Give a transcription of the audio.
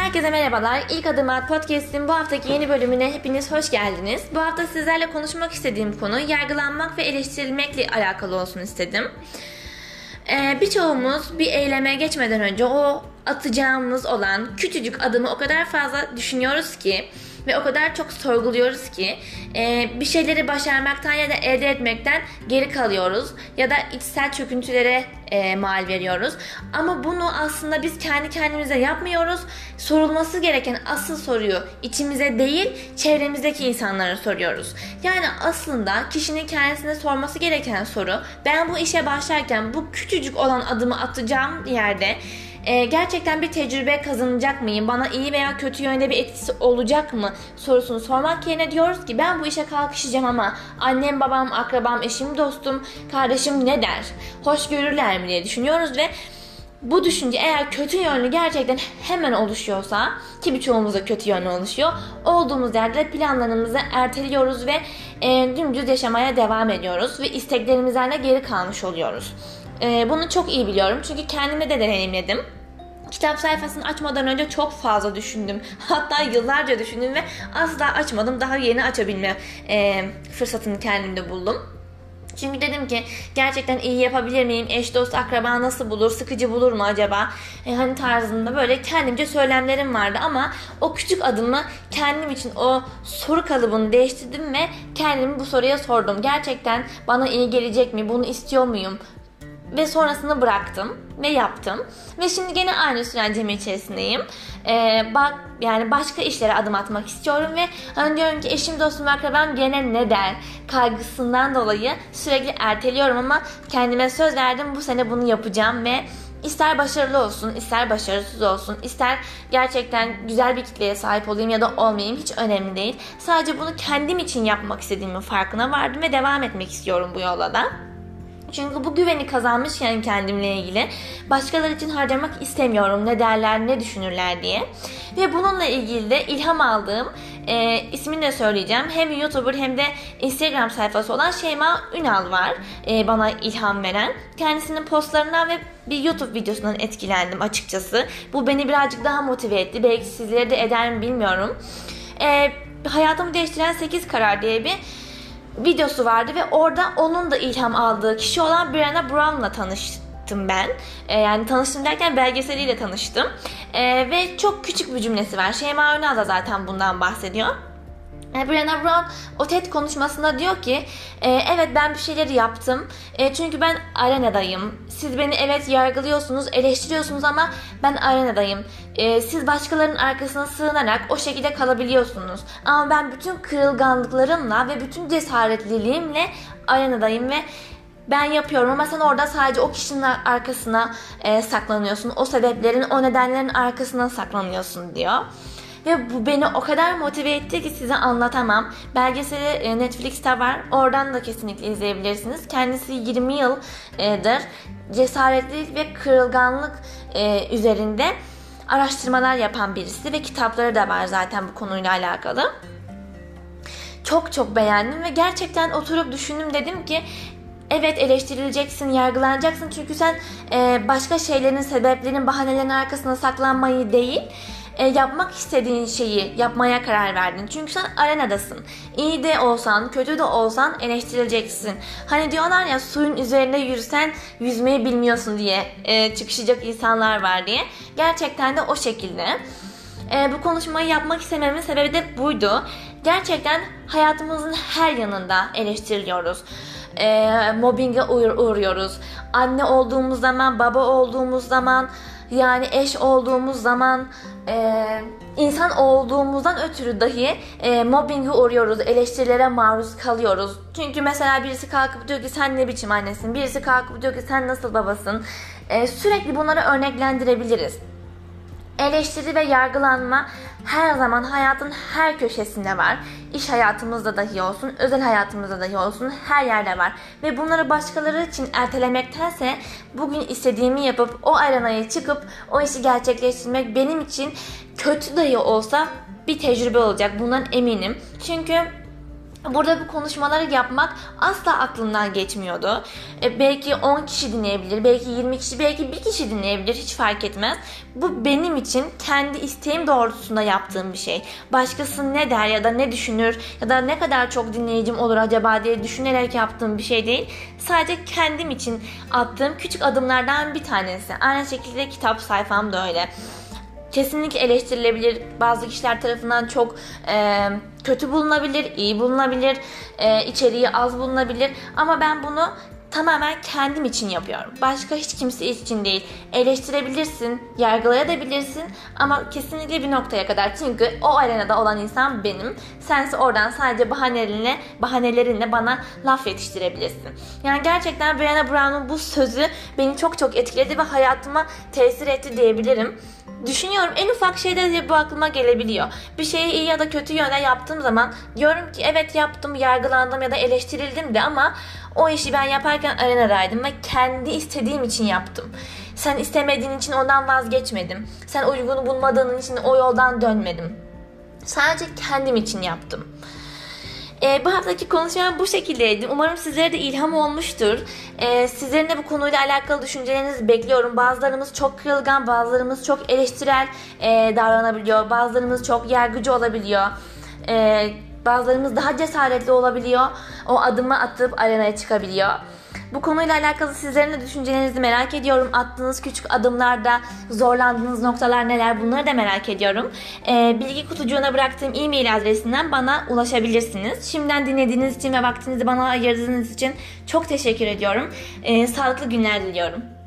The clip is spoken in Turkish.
Herkese merhabalar. İlk Adım At Podcast'in bu haftaki yeni bölümüne hepiniz hoş geldiniz. Bu hafta sizlerle konuşmak istediğim konu yargılanmak ve eleştirilmekle alakalı olsun istedim. Ee, birçoğumuz bir eyleme geçmeden önce o atacağımız olan küçücük adımı o kadar fazla düşünüyoruz ki ve o kadar çok sorguluyoruz ki e, bir şeyleri başarmaktan ya da elde etmekten geri kalıyoruz ya da içsel çöküntülere e, mal veriyoruz. Ama bunu aslında biz kendi kendimize yapmıyoruz. Sorulması gereken asıl soruyu içimize değil çevremizdeki insanlara soruyoruz. Yani aslında kişinin kendisine sorması gereken soru ben bu işe başlarken bu küçücük olan adımı atacağım yerde e, gerçekten bir tecrübe kazanacak mıyım? Bana iyi veya kötü yönde bir etkisi olacak mı? sorusunu sormak yerine diyoruz ki ben bu işe kalkışacağım ama annem, babam, akrabam, eşim, dostum, kardeşim ne der? Hoş görürler mi diye düşünüyoruz ve bu düşünce eğer kötü yönlü gerçekten hemen oluşuyorsa ki birçoğumuzda kötü yönlü oluşuyor olduğumuz yerde planlarımızı erteliyoruz ve e, dümdüz yaşamaya devam ediyoruz ve isteklerimizden de geri kalmış oluyoruz. E, bunu çok iyi biliyorum çünkü kendime de deneyimledim. Kitap sayfasını açmadan önce çok fazla düşündüm. Hatta yıllarca düşündüm ve asla açmadım. Daha yeni açabilme e, fırsatını kendimde buldum. Çünkü dedim ki gerçekten iyi yapabilir miyim? Eş dost akraba nasıl bulur? Sıkıcı bulur mu acaba? E, hani tarzında böyle kendimce söylemlerim vardı ama o küçük adımı kendim için o soru kalıbını değiştirdim ve kendimi bu soruya sordum. Gerçekten bana iyi gelecek mi? Bunu istiyor muyum? Ve sonrasını bıraktım ve yaptım ve şimdi gene aynı sürecim içerisindeyim. Ee, bak yani başka işlere adım atmak istiyorum ve hani diyorum ki eşim dostum akrabam gene ne der kaygısından dolayı sürekli erteliyorum ama kendime söz verdim bu sene bunu yapacağım ve ister başarılı olsun, ister başarısız olsun, ister gerçekten güzel bir kitleye sahip olayım ya da olmayayım hiç önemli değil. Sadece bunu kendim için yapmak istediğimin farkına vardım ve devam etmek istiyorum bu yola da. Çünkü bu güveni kazanmışken kendimle ilgili başkaları için harcamak istemiyorum. Ne derler, ne düşünürler diye. Ve bununla ilgili de ilham aldığım e, ismini de söyleyeceğim. Hem YouTuber hem de Instagram sayfası olan Şeyma Ünal var. E, bana ilham veren. Kendisinin postlarından ve bir YouTube videosundan etkilendim açıkçası. Bu beni birazcık daha motive etti. Belki sizlere de eder mi bilmiyorum. E, hayatımı değiştiren 8 karar diye bir videosu vardı ve orada onun da ilham aldığı kişi olan Brianna Brown'la tanıştım ben. E, yani tanıştım derken belgeseliyle tanıştım. E, ve çok küçük bir cümlesi var. Şeyma Önal da zaten bundan bahsediyor. E, Brené Brown o TED konuşmasında diyor ki e, evet ben bir şeyleri yaptım e, çünkü ben arenadayım. Siz beni evet yargılıyorsunuz, eleştiriyorsunuz ama ben arenadayım. E, siz başkalarının arkasına sığınarak o şekilde kalabiliyorsunuz. Ama ben bütün kırılganlıklarımla ve bütün cesaretliliğimle arenadayım ve ben yapıyorum ama sen orada sadece o kişinin arkasına e, saklanıyorsun. O sebeplerin, o nedenlerin arkasına saklanıyorsun diyor. Ve bu beni o kadar motive etti ki size anlatamam. Belgeseli e, Netflix'te var. Oradan da kesinlikle izleyebilirsiniz. Kendisi 20 yıldır cesaretlilik ve kırılganlık e, üzerinde araştırmalar yapan birisi ve kitapları da var zaten bu konuyla alakalı. Çok çok beğendim ve gerçekten oturup düşündüm dedim ki evet eleştirileceksin, yargılanacaksın çünkü sen e, başka şeylerin, sebeplerin, bahanelerin arkasına saklanmayı değil, e, yapmak istediğin şeyi yapmaya karar verdin. Çünkü sen arenadasın. İyi de olsan, kötü de olsan eleştirileceksin. Hani diyorlar ya suyun üzerinde yürüsen yüzmeyi bilmiyorsun diye e, çıkışacak insanlar var diye. Gerçekten de o şekilde. E, bu konuşmayı yapmak istememin sebebi de buydu. Gerçekten hayatımızın her yanında eleştiriliyoruz. E, mobbinge uğruyoruz. Anne olduğumuz zaman, baba olduğumuz zaman, yani eş olduğumuz zaman e, insan olduğumuzdan ötürü dahi e, mobbinge uğruyoruz, eleştirilere maruz kalıyoruz. Çünkü mesela birisi kalkıp diyor ki sen ne biçim annesin, birisi kalkıp diyor ki sen nasıl babasın. E, sürekli bunları örneklendirebiliriz. Eleştiri ve yargılanma her zaman hayatın her köşesinde var. İş hayatımızda dahi olsun, özel hayatımızda dahi olsun her yerde var. Ve bunları başkaları için ertelemektense bugün istediğimi yapıp o arenaya çıkıp o işi gerçekleştirmek benim için kötü dahi olsa bir tecrübe olacak. Bundan eminim. Çünkü Burada bu konuşmaları yapmak asla aklımdan geçmiyordu. E, belki 10 kişi dinleyebilir, belki 20 kişi, belki 1 kişi dinleyebilir hiç fark etmez. Bu benim için kendi isteğim doğrultusunda yaptığım bir şey. Başkası ne der ya da ne düşünür ya da ne kadar çok dinleyicim olur acaba diye düşünerek yaptığım bir şey değil. Sadece kendim için attığım küçük adımlardan bir tanesi. Aynı şekilde kitap sayfam da öyle kesinlikle eleştirilebilir. Bazı kişiler tarafından çok e, kötü bulunabilir, iyi bulunabilir, e, içeriği az bulunabilir. Ama ben bunu tamamen kendim için yapıyorum. Başka hiç kimse için değil. Eleştirebilirsin, yargılayabilirsin ama kesinlikle bir noktaya kadar. Çünkü o arenada olan insan benim. Sense oradan sadece bahanelerinle, bahanelerinle bana laf yetiştirebilirsin. Yani gerçekten Brené Brown'un bu sözü beni çok çok etkiledi ve hayatıma tesir etti diyebilirim. Düşünüyorum en ufak şeyde de bu aklıma gelebiliyor. Bir şeyi iyi ya da kötü yöne yaptığım zaman diyorum ki evet yaptım, yargılandım ya da eleştirildim de ama o işi ben yaparken arenadaydım ve kendi istediğim için yaptım. Sen istemediğin için ondan vazgeçmedim. Sen uygun bulmadığın için o yoldan dönmedim. Sadece kendim için yaptım. E, bu haftaki konuşmam bu şekildeydi. Umarım sizlere de ilham olmuştur. E, sizlerin de bu konuyla alakalı düşüncelerinizi bekliyorum. Bazılarımız çok kırılgan, bazılarımız çok eleştirel e, davranabiliyor. Bazılarımız çok yargıcı olabiliyor. E, bazılarımız daha cesaretli olabiliyor. O adımı atıp arenaya çıkabiliyor. Bu konuyla alakalı sizlerin de düşüncelerinizi merak ediyorum. Attığınız küçük adımlarda zorlandığınız noktalar neler bunları da merak ediyorum. Ee, bilgi kutucuğuna bıraktığım e-mail adresinden bana ulaşabilirsiniz. Şimdiden dinlediğiniz için ve vaktinizi bana ayırdığınız için çok teşekkür ediyorum. Ee, sağlıklı günler diliyorum.